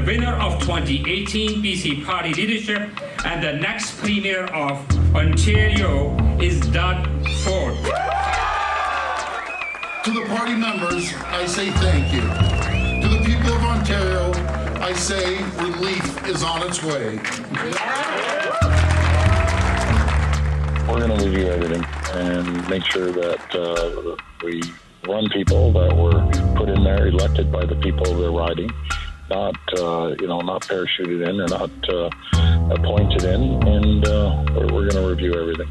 the winner of 2018 PC Party leadership and the next Premier of Ontario is Doug Ford. To the party members, I say thank you. To the people of Ontario, I say relief is on its way. We're going to review everything and make sure that uh, we run people that were put in there, elected by the people their riding, not uh, you know not parachuted in or not uh, appointed in, and uh, we're, we're going to review everything.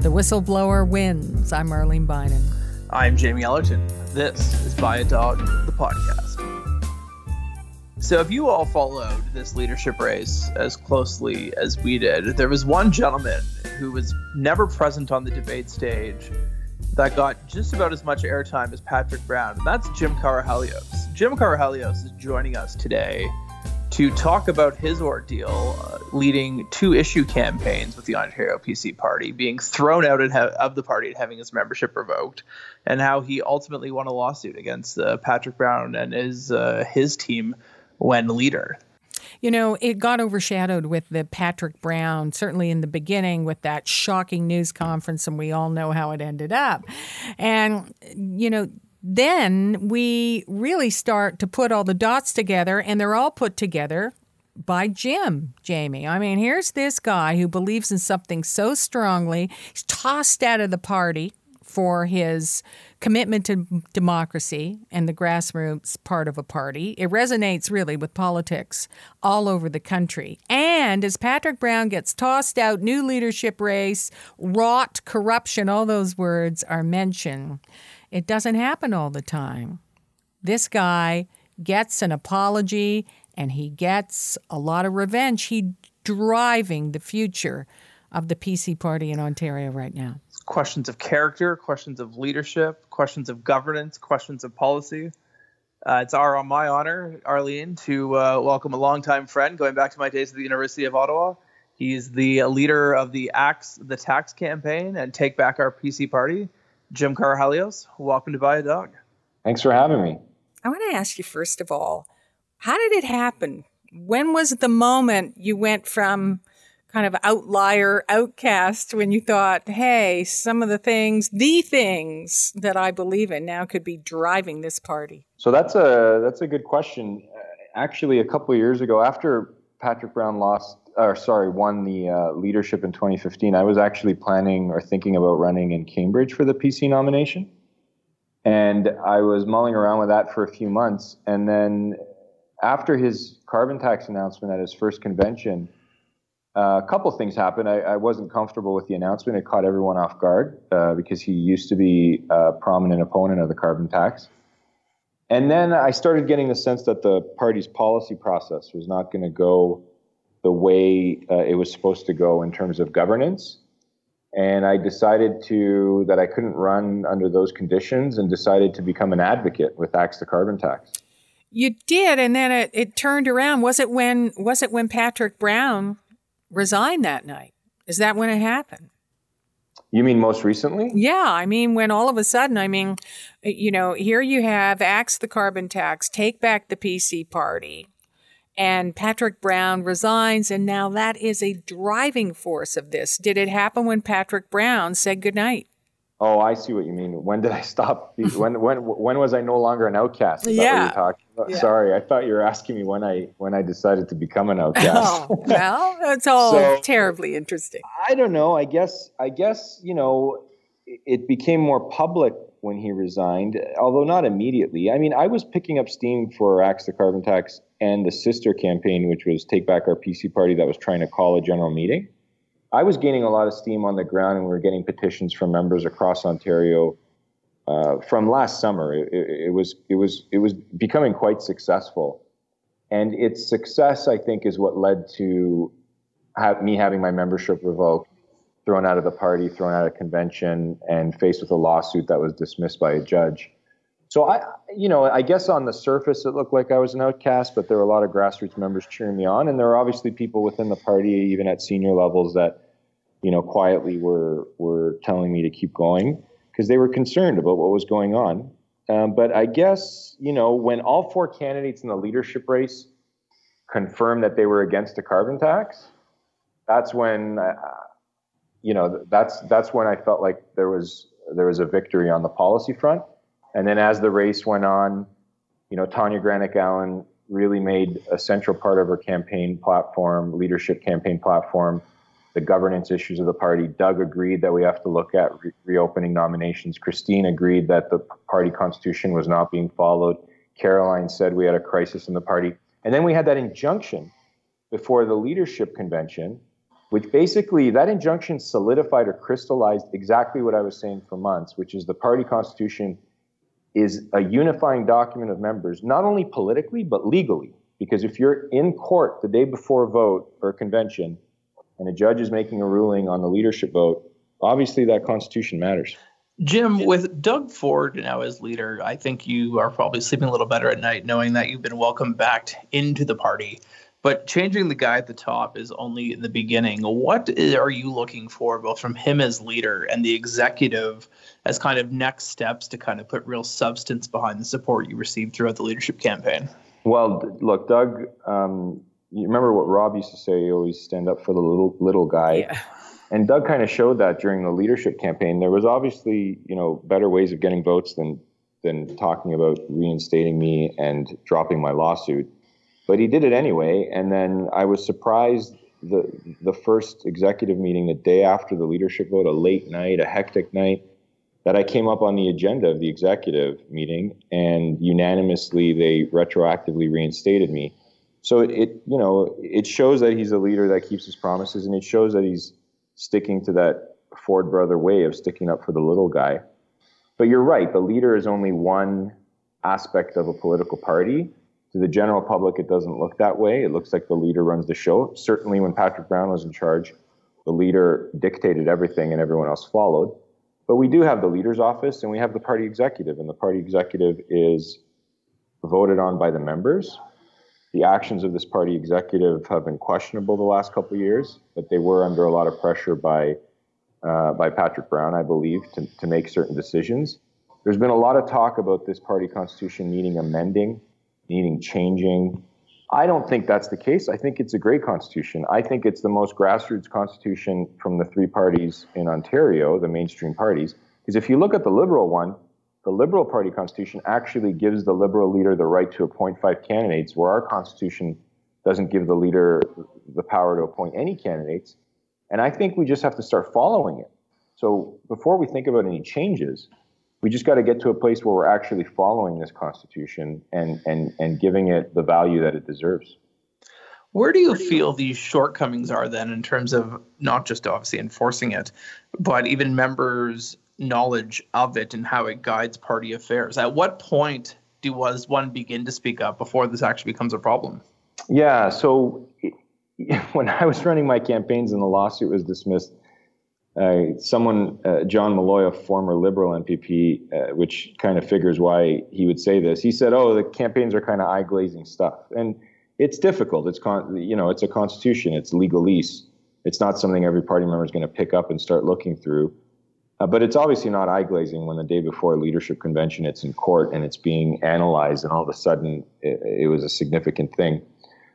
The whistleblower wins. I'm Arlene Bynon. I'm Jamie Ellerton. This is Buy a Dog, the podcast. So, if you all followed this leadership race as closely as we did, there was one gentleman who was never present on the debate stage that got just about as much airtime as Patrick Brown, and that's Jim Karahalios. Jim Karahalios is joining us today to talk about his ordeal uh, leading two issue campaigns with the Ontario PC Party, being thrown out of the party and having his membership revoked, and how he ultimately won a lawsuit against uh, Patrick Brown and his uh, his team when leader. You know, it got overshadowed with the Patrick Brown, certainly in the beginning with that shocking news conference, and we all know how it ended up. And, you know, then we really start to put all the dots together, and they're all put together by Jim, Jamie. I mean, here's this guy who believes in something so strongly, he's tossed out of the party for his commitment to democracy and the grassroots part of a party. It resonates really with politics all over the country. And as Patrick Brown gets tossed out, new leadership race, rot, corruption, all those words are mentioned. It doesn't happen all the time. This guy gets an apology and he gets a lot of revenge. He's driving the future of the PC party in Ontario right now questions of character, questions of leadership, questions of governance, questions of policy. Uh, it's our on my honor, Arlene, to uh, welcome a longtime friend going back to my days at the University of Ottawa. He's the leader of the Axe the Tax campaign and Take Back Our PC Party, Jim Karahalios. Welcome to Buy a Dog. Thanks for having me. I want to ask you first of all, how did it happen? When was the moment you went from kind of outlier, outcast when you thought, hey, some of the things, the things that I believe in now could be driving this party? So that's a that's a good question. Actually, a couple years ago, after Patrick Brown lost, or sorry, won the uh, leadership in 2015, I was actually planning or thinking about running in Cambridge for the PC nomination. And I was mulling around with that for a few months. And then after his carbon tax announcement at his first convention, uh, a couple things happened. I, I, wasn't comfortable with the announcement. It caught everyone off guard uh, because he used to be a prominent opponent of the carbon tax. And then I started getting the sense that the party's policy process was not going to go the way uh, it was supposed to go in terms of governance. And I decided to that I couldn't run under those conditions, and decided to become an advocate with Axe the Carbon Tax. You did, and then it, it turned around. Was it when was it when Patrick Brown resigned that night. Is that when it happened? You mean most recently? Yeah, I mean when all of a sudden, I mean, you know, here you have axe the carbon tax, take back the PC party, and Patrick Brown resigns, and now that is a driving force of this. Did it happen when Patrick Brown said goodnight? Oh, I see what you mean. When did I stop? when when when was I no longer an outcast? Is yeah. Uh, yeah. Sorry, I thought you were asking me when I when I decided to become an outcast. Oh, well, it's all so, terribly interesting. I don't know. I guess I guess you know it became more public when he resigned, although not immediately. I mean, I was picking up steam for Axe the Carbon Tax and the sister campaign, which was Take Back Our PC Party, that was trying to call a general meeting. I was gaining a lot of steam on the ground, and we were getting petitions from members across Ontario uh, from last summer. It, it, it, was it was it was becoming quite successful, and its success, I think, is what led to me having my membership revoked, thrown out of the party, thrown out of convention, and faced with a lawsuit that was dismissed by a judge. So I, you know, I guess on the surface it looked like I was an outcast, but there were a lot of grassroots members cheering me on, and there were obviously people within the party, even at senior levels, that you know, quietly were were telling me to keep going because they were concerned about what was going on. Um, but I guess, you know, when all four candidates in the leadership race confirmed that they were against a carbon tax, that's when, uh, you know, that's that's when I felt like there was there was a victory on the policy front. And then as the race went on, you know, Tanya Granic Allen really made a central part of her campaign platform, leadership campaign platform, the governance issues of the party. Doug agreed that we have to look at re- reopening nominations. Christine agreed that the party constitution was not being followed. Caroline said we had a crisis in the party. And then we had that injunction before the leadership convention, which basically that injunction solidified or crystallized exactly what I was saying for months, which is the party constitution is a unifying document of members, not only politically, but legally. Because if you're in court the day before a vote or a convention, and a judge is making a ruling on the leadership vote, obviously that constitution matters. Jim, with Doug Ford now as leader, I think you are probably sleeping a little better at night knowing that you've been welcomed back into the party. But changing the guy at the top is only in the beginning. What are you looking for, both from him as leader and the executive, as kind of next steps to kind of put real substance behind the support you received throughout the leadership campaign? Well, look, Doug, um, you remember what Rob used to say? You always stand up for the little little guy. Yeah. And Doug kind of showed that during the leadership campaign. There was obviously, you know, better ways of getting votes than than talking about reinstating me and dropping my lawsuit but he did it anyway. And then I was surprised the the first executive meeting the day after the leadership vote, a late night, a hectic night, that I came up on the agenda of the executive meeting, and unanimously they retroactively reinstated me. So it, you know it shows that he's a leader that keeps his promises, and it shows that he's sticking to that Ford brother way of sticking up for the little guy. But you're right, the leader is only one aspect of a political party to the general public, it doesn't look that way. It looks like the leader runs the show. Certainly, when Patrick Brown was in charge, the leader dictated everything and everyone else followed. But we do have the leader's office and we have the party executive, and the party executive is voted on by the members. The actions of this party executive have been questionable the last couple of years, but they were under a lot of pressure by uh, by Patrick Brown, I believe, to, to make certain decisions. There's been a lot of talk about this party constitution needing amending needing changing. I don't think that's the case. I think it's a great constitution. I think it's the most grassroots constitution from the three parties in Ontario, the mainstream parties. Because if you look at the Liberal one, the Liberal Party constitution actually gives the Liberal leader the right to appoint five candidates, where our constitution doesn't give the leader the power to appoint any candidates. And I think we just have to start following it. So before we think about any changes, we just got to get to a place where we're actually following this constitution and and and giving it the value that it deserves where do you feel these shortcomings are then in terms of not just obviously enforcing it but even members knowledge of it and how it guides party affairs at what point do was one begin to speak up before this actually becomes a problem yeah so when i was running my campaigns and the lawsuit was dismissed uh, someone, uh, John Milloy, a former Liberal MPP, uh, which kind of figures why he would say this. He said, "Oh, the campaigns are kind of eye glazing stuff," and it's difficult. It's con- you know, it's a constitution. It's legalese. It's not something every party member is going to pick up and start looking through. Uh, but it's obviously not eye glazing when the day before a leadership convention it's in court and it's being analyzed, and all of a sudden it, it was a significant thing.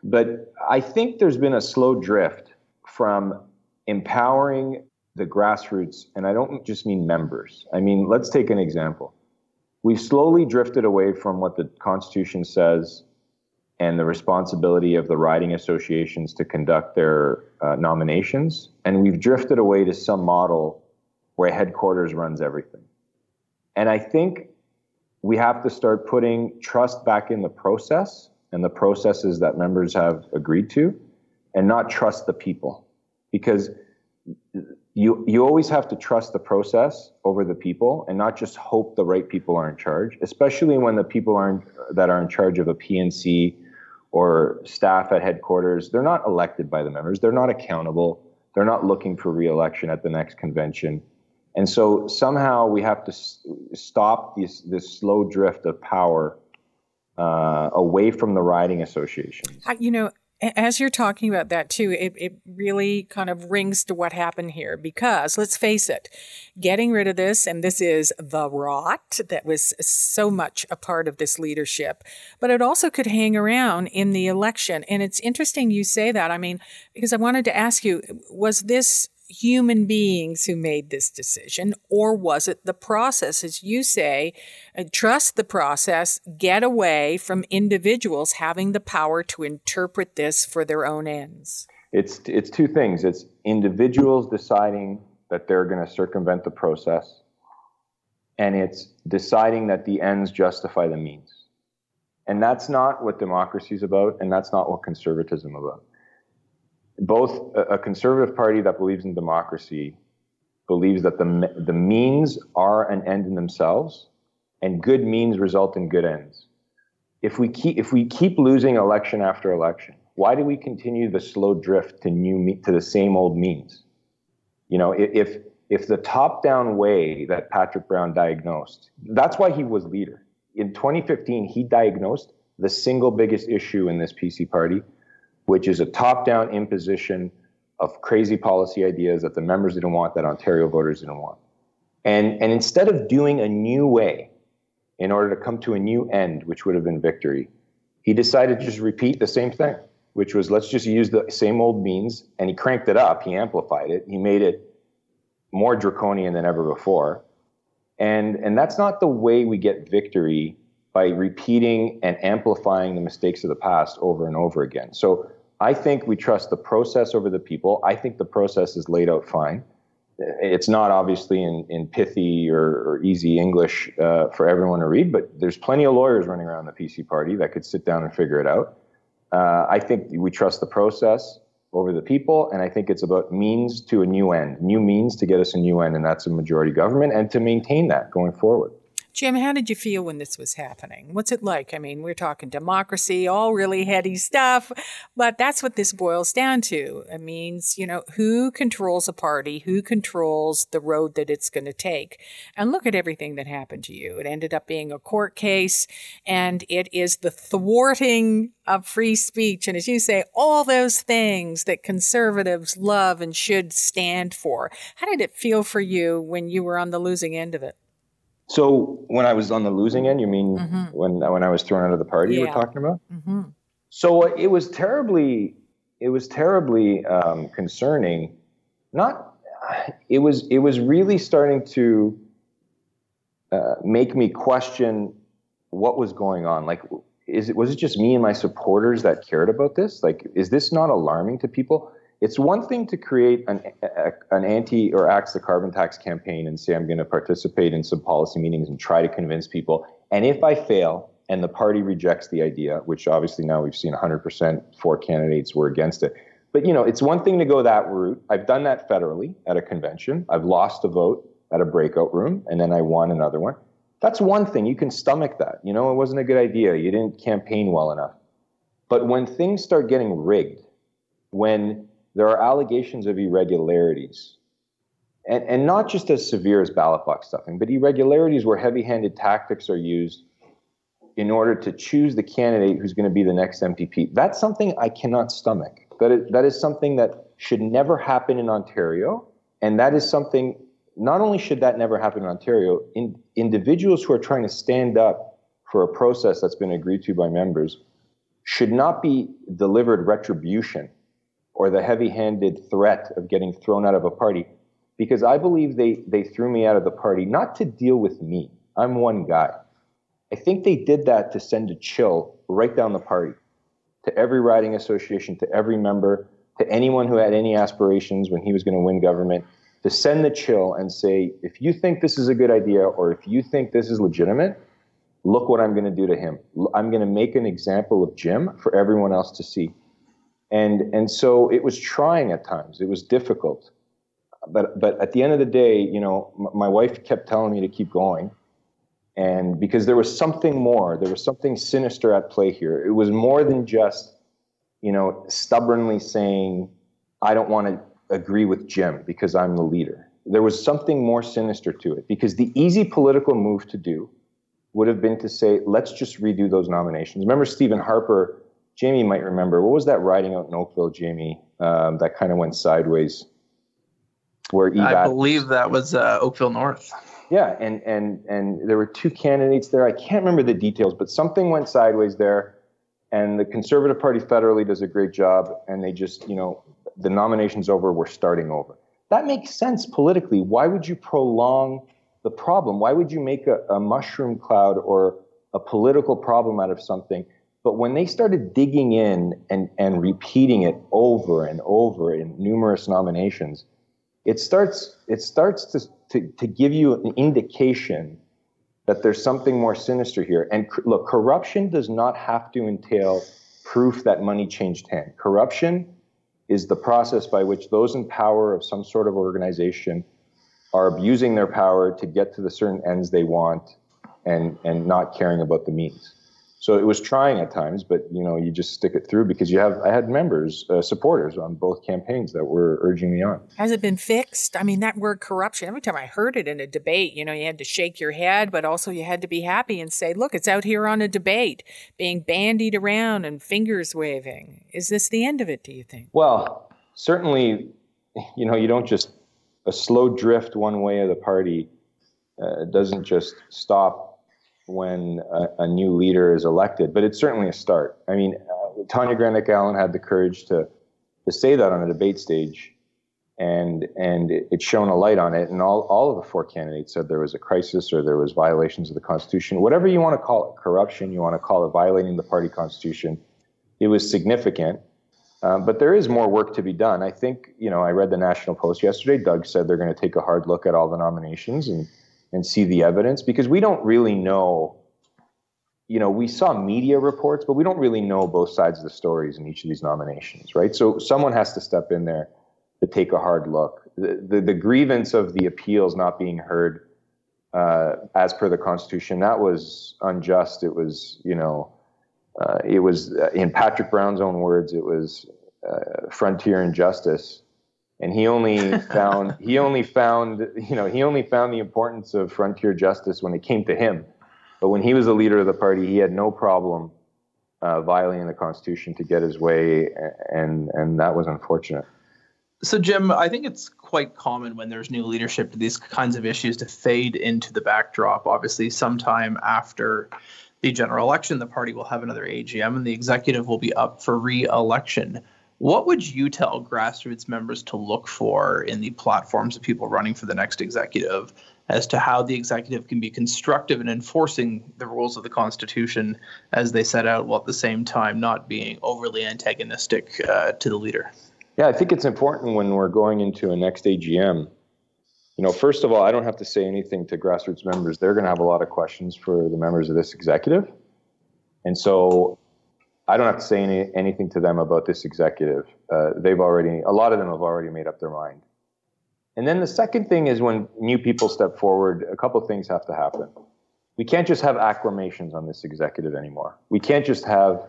But I think there's been a slow drift from empowering the grassroots, and I don't just mean members. I mean, let's take an example. We've slowly drifted away from what the Constitution says and the responsibility of the riding associations to conduct their uh, nominations, and we've drifted away to some model where headquarters runs everything. And I think we have to start putting trust back in the process and the processes that members have agreed to, and not trust the people. Because you you always have to trust the process over the people and not just hope the right people are in charge especially when the people aren't that are in charge of a PNC or staff at headquarters they're not elected by the members they're not accountable they're not looking for re-election at the next convention and so somehow we have to s- stop this this slow drift of power uh, away from the riding association. you know as you're talking about that too, it, it really kind of rings to what happened here because let's face it, getting rid of this, and this is the rot that was so much a part of this leadership, but it also could hang around in the election. And it's interesting you say that. I mean, because I wanted to ask you, was this human beings who made this decision, or was it the process? As you say, uh, trust the process, get away from individuals having the power to interpret this for their own ends. It's, it's two things it's individuals deciding that they're going to circumvent the process, and it's deciding that the ends justify the means. And that's not what democracy is about, and that's not what conservatism is about both a conservative party that believes in democracy believes that the, the means are an end in themselves and good means result in good ends. If we keep, if we keep losing election after election, why do we continue the slow drift to new to the same old means? You know, if if the top-down way that Patrick Brown diagnosed, that's why he was leader. In 2015, he diagnosed the single biggest issue in this PC party, which is a top down imposition of crazy policy ideas that the members didn't want, that Ontario voters didn't want. And, and instead of doing a new way in order to come to a new end, which would have been victory, he decided to just repeat the same thing, which was let's just use the same old means. And he cranked it up, he amplified it, he made it more draconian than ever before. And, and that's not the way we get victory by repeating and amplifying the mistakes of the past over and over again. So I think we trust the process over the people. I think the process is laid out fine. It's not obviously in, in pithy or, or easy English uh, for everyone to read, but there's plenty of lawyers running around the PC party that could sit down and figure it out. Uh, I think we trust the process over the people, and I think it's about means to a new end, new means to get us a new end, and that's a majority government, and to maintain that going forward. Jim, how did you feel when this was happening? What's it like? I mean, we're talking democracy, all really heady stuff, but that's what this boils down to. It means, you know, who controls a party, who controls the road that it's going to take. And look at everything that happened to you. It ended up being a court case, and it is the thwarting of free speech. And as you say, all those things that conservatives love and should stand for. How did it feel for you when you were on the losing end of it? So when I was on the losing end, you mean mm-hmm. when when I was thrown out of the party? Yeah. You were talking about. Mm-hmm. So it was terribly, it was terribly um, concerning. Not, it was it was really starting to uh, make me question what was going on. Like, is it was it just me and my supporters that cared about this? Like, is this not alarming to people? It's one thing to create an, an anti or axe the carbon tax campaign and say I'm going to participate in some policy meetings and try to convince people. And if I fail and the party rejects the idea, which obviously now we've seen 100% four candidates were against it. But you know, it's one thing to go that route. I've done that federally at a convention. I've lost a vote at a breakout room, and then I won another one. That's one thing. You can stomach that. You know, it wasn't a good idea. You didn't campaign well enough. But when things start getting rigged, when there are allegations of irregularities. And, and not just as severe as ballot box stuffing, but irregularities where heavy handed tactics are used in order to choose the candidate who's going to be the next MPP. That's something I cannot stomach. That is, that is something that should never happen in Ontario. And that is something, not only should that never happen in Ontario, in, individuals who are trying to stand up for a process that's been agreed to by members should not be delivered retribution or the heavy handed threat of getting thrown out of a party because I believe they, they threw me out of the party not to deal with me. I'm one guy. I think they did that to send a chill right down the party to every riding association, to every member, to anyone who had any aspirations when he was going to win government, to send the chill and say, if you think this is a good idea or if you think this is legitimate, look what I'm going to do to him. I'm going to make an example of Jim for everyone else to see and and so it was trying at times. It was difficult, but but at the end of the day, you know, m- my wife kept telling me to keep going, and because there was something more, there was something sinister at play here. It was more than just, you know, stubbornly saying, "I don't want to agree with Jim because I'm the leader." There was something more sinister to it because the easy political move to do would have been to say, "Let's just redo those nominations." Remember, Stephen Harper Jamie might remember. What was that riding out in Oakville, Jamie? Um, that kind of went sideways. Where I believe that was uh, Oakville North. Yeah, and and and there were two candidates there. I can't remember the details, but something went sideways there. And the Conservative Party federally does a great job, and they just, you know, the nomination's over, we're starting over. That makes sense politically. Why would you prolong the problem? Why would you make a, a mushroom cloud or a political problem out of something? But when they started digging in and, and repeating it over and over in numerous nominations, it starts it starts to, to, to give you an indication that there's something more sinister here. And look, corruption does not have to entail proof that money changed hand. Corruption is the process by which those in power of some sort of organization are abusing their power to get to the certain ends they want and, and not caring about the means. So it was trying at times, but you know, you just stick it through because you have. I had members, uh, supporters on both campaigns that were urging me on. Has it been fixed? I mean, that word corruption. Every time I heard it in a debate, you know, you had to shake your head, but also you had to be happy and say, "Look, it's out here on a debate, being bandied around and fingers waving." Is this the end of it? Do you think? Well, certainly, you know, you don't just a slow drift one way of the party uh, doesn't just stop when a, a, new leader is elected, but it's certainly a start. I mean, uh, Tanya Granic Allen had the courage to to say that on a debate stage, and and it, it shone a light on it. And all all of the four candidates said there was a crisis or there was violations of the Constitution, whatever you want to call it, corruption, you want to call it violating the party Constitution. It was significant. Um, but there is more work to be done. I think, you know, I read the National Post yesterday. Doug said they're going to take a hard look at all the nominations and and see the evidence because we don't really know you know we saw media reports but we don't really know both sides of the stories in each of these nominations right? So someone has to step in there to take a hard look. The, the, the grievance of the appeals not being heard uh, as per the constitution that was unjust. It was you know uh, it was uh, in patrick brown's own words it was uh, frontier injustice and he only found he only found you know he only found the importance of frontier justice when it came to him. But when he was the leader of the party he had no problem uh, violating the constitution to get his way and and that was unfortunate. So jim i think it's quite common when there's new leadership to these kinds of issues to fade into the backdrop. Obviously sometime after the general election the party will have another agm and the executive will be up for re-election what would you tell grassroots members to look for in the platforms of people running for the next executive as to how the executive can be constructive in enforcing the rules of the Constitution as they set out, while at the same time not being overly antagonistic uh, to the leader? Yeah, I think it's important when we're going into a next AGM. You know, first of all, I don't have to say anything to grassroots members. They're going to have a lot of questions for the members of this executive. And so I don't have to say any, anything to them about this executive. Uh, they've already, a lot of them have already made up their mind. And then the second thing is when new people step forward, a couple of things have to happen. We can't just have acclamations on this executive anymore. We can't just have,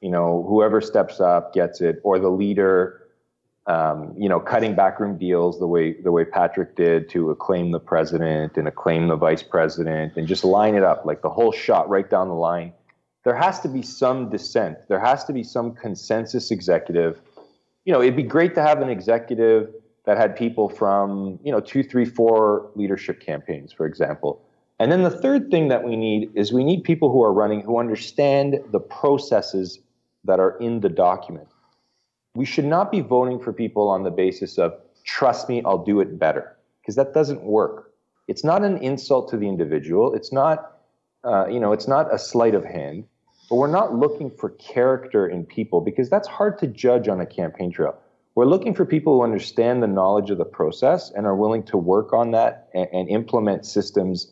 you know, whoever steps up gets it, or the leader, um, you know, cutting backroom deals the way the way Patrick did to acclaim the president and acclaim the vice president and just line it up like the whole shot right down the line there has to be some dissent. There has to be some consensus executive. You know, it'd be great to have an executive that had people from, you know, two, three, four leadership campaigns, for example. And then the third thing that we need is we need people who are running who understand the processes that are in the document. We should not be voting for people on the basis of, trust me, I'll do it better, because that doesn't work. It's not an insult to the individual. It's not, uh, you know, it's not a sleight of hand but we're not looking for character in people because that's hard to judge on a campaign trail. We're looking for people who understand the knowledge of the process and are willing to work on that and, and implement systems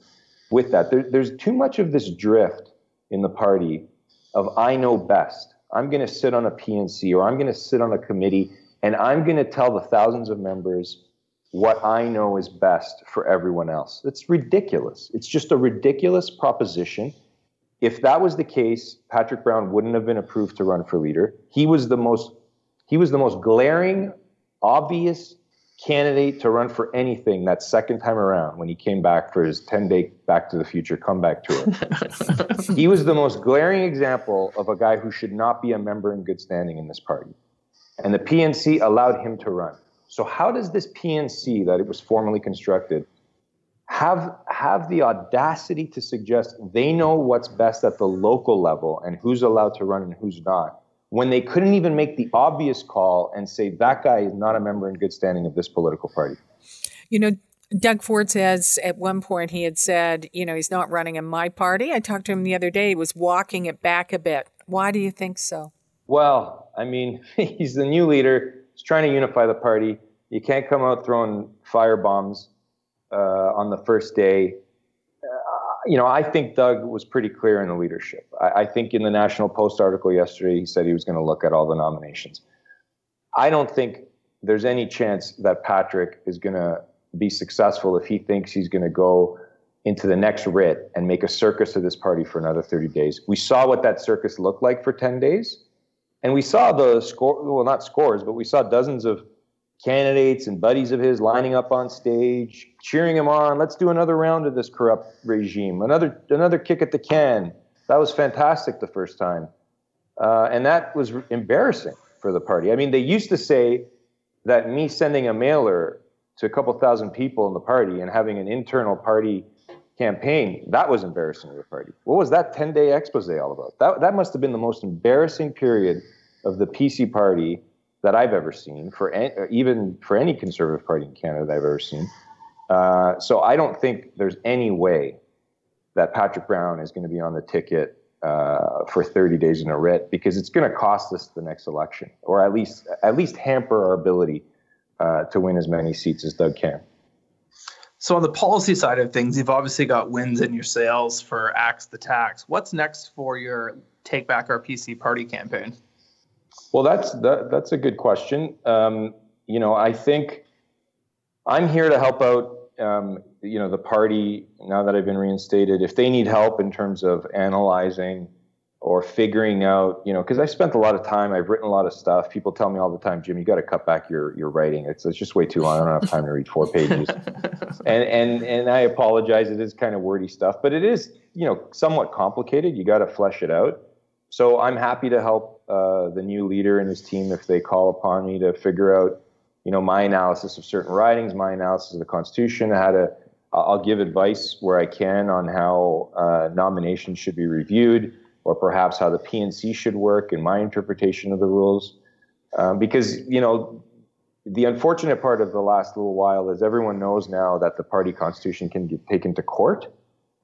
with that. There, there's too much of this drift in the party of I know best. I'm going to sit on a PNC or I'm going to sit on a committee and I'm going to tell the thousands of members what I know is best for everyone else. It's ridiculous. It's just a ridiculous proposition if that was the case, Patrick Brown wouldn't have been approved to run for leader. He was the most he was the most glaring, obvious candidate to run for anything that second time around when he came back for his 10 day Back to the Future comeback tour. he was the most glaring example of a guy who should not be a member in good standing in this party. And the PNC allowed him to run. So, how does this PNC that it was formally constructed have, have the audacity to suggest they know what's best at the local level and who's allowed to run and who's not? when they couldn't even make the obvious call and say that guy is not a member in good standing of this political party. You know, Doug Ford says at one point he had said, you know, he's not running in my party. I talked to him the other day. He was walking it back a bit. Why do you think so? Well, I mean, he's the new leader. He's trying to unify the party. You can't come out throwing fire bombs uh, on the first day you know, I think Doug was pretty clear in the leadership. I, I think in the National Post article yesterday, he said he was going to look at all the nominations. I don't think there's any chance that Patrick is going to be successful if he thinks he's going to go into the next writ and make a circus of this party for another 30 days. We saw what that circus looked like for 10 days. And we saw the score, well, not scores, but we saw dozens of candidates and buddies of his lining up on stage, cheering him on. Let's do another round of this corrupt regime. Another another kick at the can. That was fantastic the first time, uh, and that was embarrassing for the party. I mean, they used to say that me sending a mailer to a couple thousand people in the party and having an internal party campaign that was embarrassing to the party. What was that 10 day expose all about? That that must have been the most embarrassing period of the PC party that I've ever seen for any, even for any conservative party in Canada that I've ever seen. Uh, so I don't think there's any way that Patrick Brown is going to be on the ticket uh, for 30 days in a writ because it's going to cost us the next election, or at least at least hamper our ability uh, to win as many seats as Doug can. So on the policy side of things, you've obviously got wins in your sails for Axe the Tax. What's next for your Take Back Our PC party campaign? Well, that's that, that's a good question. Um, you know, I think I'm here to help out. Um, you know, the party now that I've been reinstated. If they need help in terms of analyzing or figuring out, you know, because I spent a lot of time. I've written a lot of stuff. People tell me all the time, Jim, you got to cut back your your writing. It's it's just way too long. I don't have time to read four pages. and and and I apologize. It is kind of wordy stuff, but it is you know somewhat complicated. You got to flesh it out. So I'm happy to help uh, the new leader and his team if they call upon me to figure out, you know, my analysis of certain writings, my analysis of the Constitution, how to. I'll give advice where I can on how uh, nominations should be reviewed, or perhaps how the PNC should work in my interpretation of the rules. Um, because you know, the unfortunate part of the last little while is everyone knows now that the party constitution can get taken to court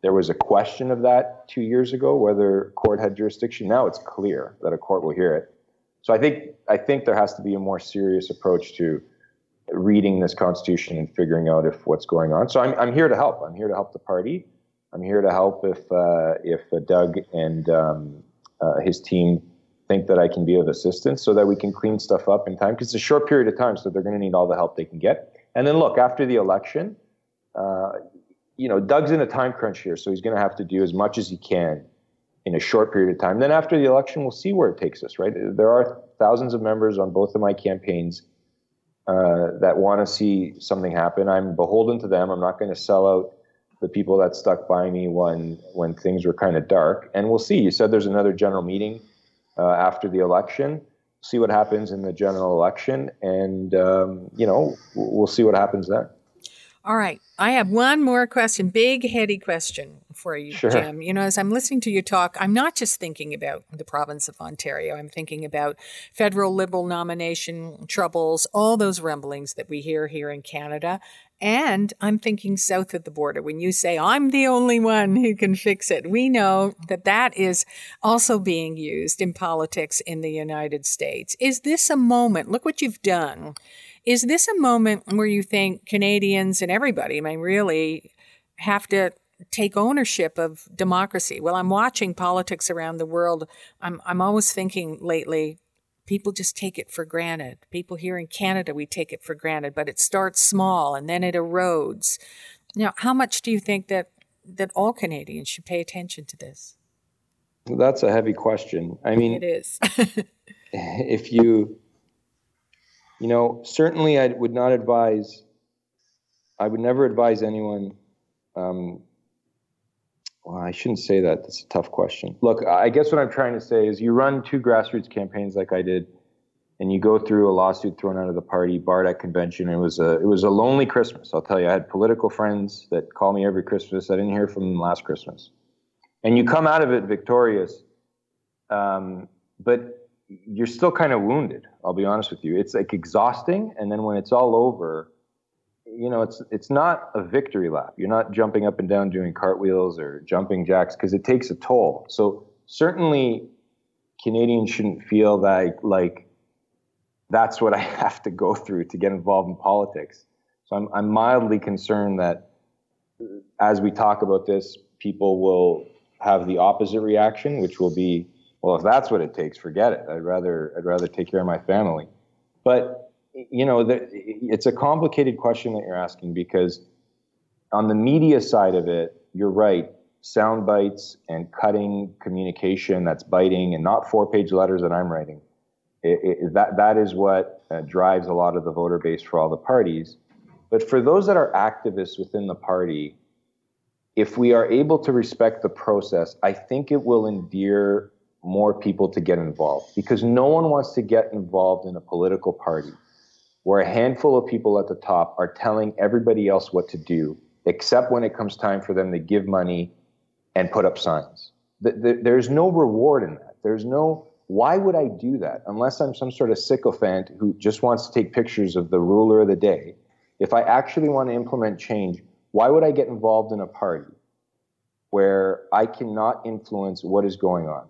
there was a question of that two years ago, whether court had jurisdiction. Now it's clear that a court will hear it. So I think I think there has to be a more serious approach to reading this constitution and figuring out if what's going on. So I'm I'm here to help. I'm here to help the party. I'm here to help if uh, if uh, Doug and um, uh, his team think that I can be of assistance, so that we can clean stuff up in time. Because it's a short period of time, so they're going to need all the help they can get. And then look after the election. You know, Doug's in a time crunch here, so he's going to have to do as much as he can in a short period of time. Then after the election, we'll see where it takes us. Right? There are thousands of members on both of my campaigns uh, that want to see something happen. I'm beholden to them. I'm not going to sell out the people that stuck by me when when things were kind of dark. And we'll see. You said there's another general meeting uh, after the election. See what happens in the general election, and um, you know we'll see what happens then. All right. I have one more question, big, heady question for you, sure. Jim. You know, as I'm listening to you talk, I'm not just thinking about the province of Ontario. I'm thinking about federal Liberal nomination troubles, all those rumblings that we hear here in Canada. And I'm thinking south of the border. When you say, I'm the only one who can fix it, we know that that is also being used in politics in the United States. Is this a moment? Look what you've done is this a moment where you think Canadians and everybody, I mean, really have to take ownership of democracy? Well, I'm watching politics around the world. I'm, I'm always thinking lately, people just take it for granted. People here in Canada, we take it for granted, but it starts small and then it erodes. Now, how much do you think that, that all Canadians should pay attention to this? That's a heavy question. I mean, it is. if you you know, certainly I would not advise, I would never advise anyone. Um, well, I shouldn't say that. That's a tough question. Look, I guess what I'm trying to say is you run two grassroots campaigns like I did, and you go through a lawsuit thrown out of the party, at convention. It was a it was a lonely Christmas. I'll tell you. I had political friends that call me every Christmas. I didn't hear from them last Christmas, and you come out of it victorious. Um, but you're still kind of wounded. I'll be honest with you. It's like exhausting, and then when it's all over, you know, it's it's not a victory lap. You're not jumping up and down doing cartwheels or jumping jacks because it takes a toll. So certainly, Canadians shouldn't feel that like that's what I have to go through to get involved in politics. So I'm I'm mildly concerned that as we talk about this, people will have the opposite reaction, which will be well, if that's what it takes, forget it. I'd rather I'd rather take care of my family. But you know, the, it's a complicated question that you're asking because on the media side of it, you're right. Sound bites and cutting communication that's biting, and not four-page letters that I'm writing. It, it, that that is what uh, drives a lot of the voter base for all the parties. But for those that are activists within the party, if we are able to respect the process, I think it will endear more people to get involved because no one wants to get involved in a political party where a handful of people at the top are telling everybody else what to do, except when it comes time for them to give money and put up signs. There's no reward in that. There's no, why would I do that unless I'm some sort of sycophant who just wants to take pictures of the ruler of the day? If I actually want to implement change, why would I get involved in a party where I cannot influence what is going on?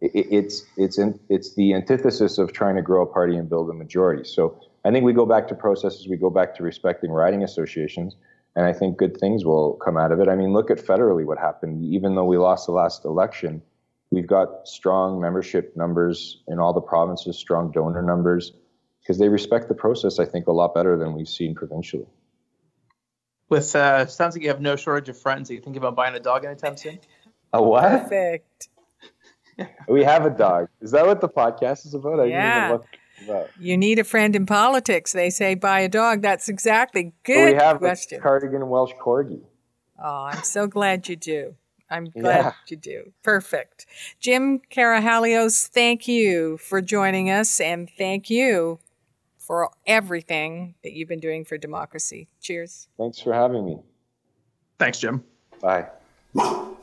It's it's in, it's the antithesis of trying to grow a party and build a majority. So I think we go back to processes. We go back to respecting riding associations, and I think good things will come out of it. I mean, look at federally what happened. Even though we lost the last election, we've got strong membership numbers in all the provinces, strong donor numbers, because they respect the process. I think a lot better than we've seen provincially. With uh, sounds like you have no shortage of friends. Are you thinking about buying a dog anytime soon? A what? Perfect. we have a dog. Is that what the podcast is about? I yeah. You need a friend in politics. They say buy a dog. That's exactly good we have question. A cardigan Welsh Corgi. Oh, I'm so glad you do. I'm glad yeah. you do. Perfect. Jim Karahalios, thank you for joining us and thank you for everything that you've been doing for democracy. Cheers. Thanks for having me. Thanks, Jim. Bye.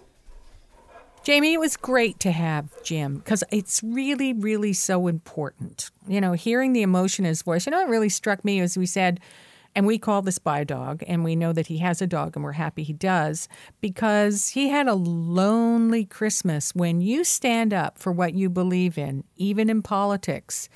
Jamie, it was great to have Jim because it's really, really so important. You know, hearing the emotion in his voice. You know, it really struck me as we said, and we call this by dog, and we know that he has a dog, and we're happy he does because he had a lonely Christmas. When you stand up for what you believe in, even in politics,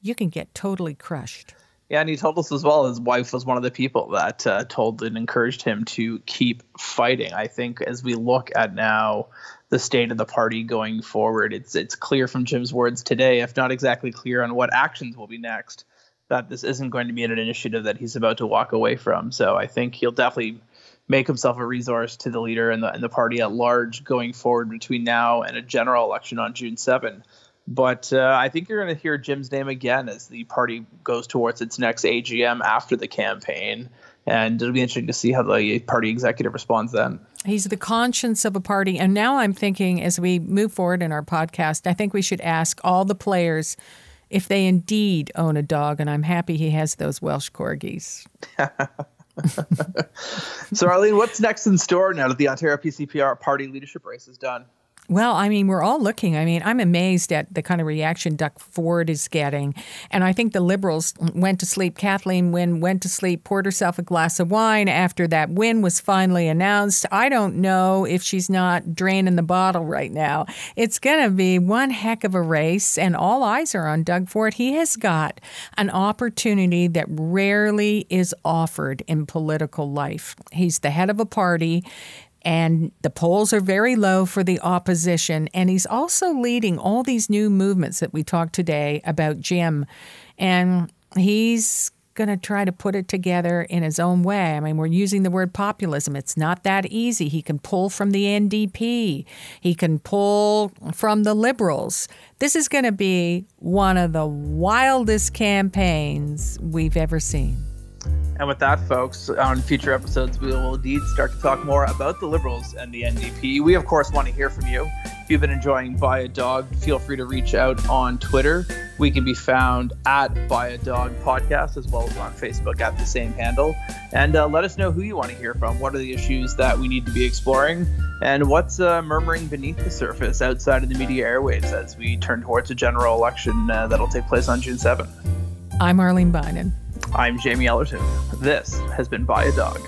you can get totally crushed. Yeah, and he told us as well his wife was one of the people that uh, told and encouraged him to keep fighting. I think as we look at now the state of the party going forward. It's it's clear from Jim's words today, if not exactly clear on what actions will be next, that this isn't going to be an initiative that he's about to walk away from. So I think he'll definitely make himself a resource to the leader and the and the party at large going forward between now and a general election on June 7. But uh, I think you're going to hear Jim's name again as the party goes towards its next AGM after the campaign. And it'll be interesting to see how the party executive responds then. He's the conscience of a party. And now I'm thinking as we move forward in our podcast, I think we should ask all the players if they indeed own a dog. And I'm happy he has those Welsh corgis. so, Arlene, what's next in store now that the Ontario PCPR party leadership race is done? Well, I mean, we're all looking. I mean, I'm amazed at the kind of reaction Doug Ford is getting. And I think the Liberals went to sleep. Kathleen Wynne went to sleep, poured herself a glass of wine after that win was finally announced. I don't know if she's not draining the bottle right now. It's going to be one heck of a race, and all eyes are on Doug Ford. He has got an opportunity that rarely is offered in political life. He's the head of a party and the polls are very low for the opposition. And he's also leading all these new movements that we talked today about Jim. And he's going to try to put it together in his own way. I mean, we're using the word populism. It's not that easy. He can pull from the NDP, he can pull from the Liberals. This is going to be one of the wildest campaigns we've ever seen. And with that, folks, on future episodes, we will indeed start to talk more about the Liberals and the NDP. We, of course, want to hear from you. If you've been enjoying Buy a Dog, feel free to reach out on Twitter. We can be found at Buy a Dog Podcast as well as on Facebook at the same handle. And uh, let us know who you want to hear from. What are the issues that we need to be exploring? And what's uh, murmuring beneath the surface outside of the media airwaves as we turn towards a general election uh, that'll take place on June 7th? I'm Arlene Bynon. I'm Jamie Ellerton. This has been Buy a Dog.